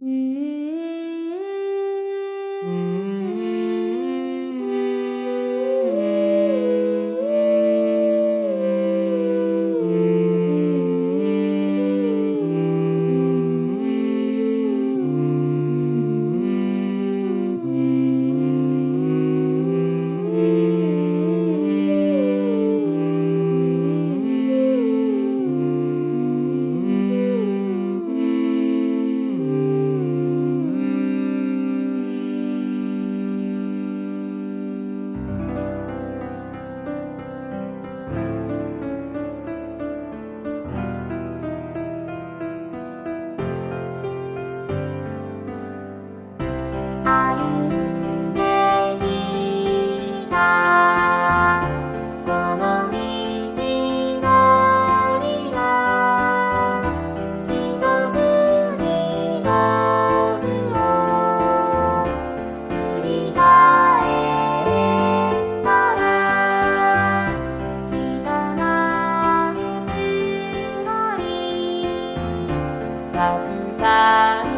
Mm-hmm. Mm-hmm. Ngọc sáng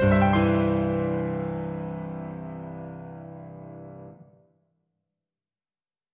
Bye.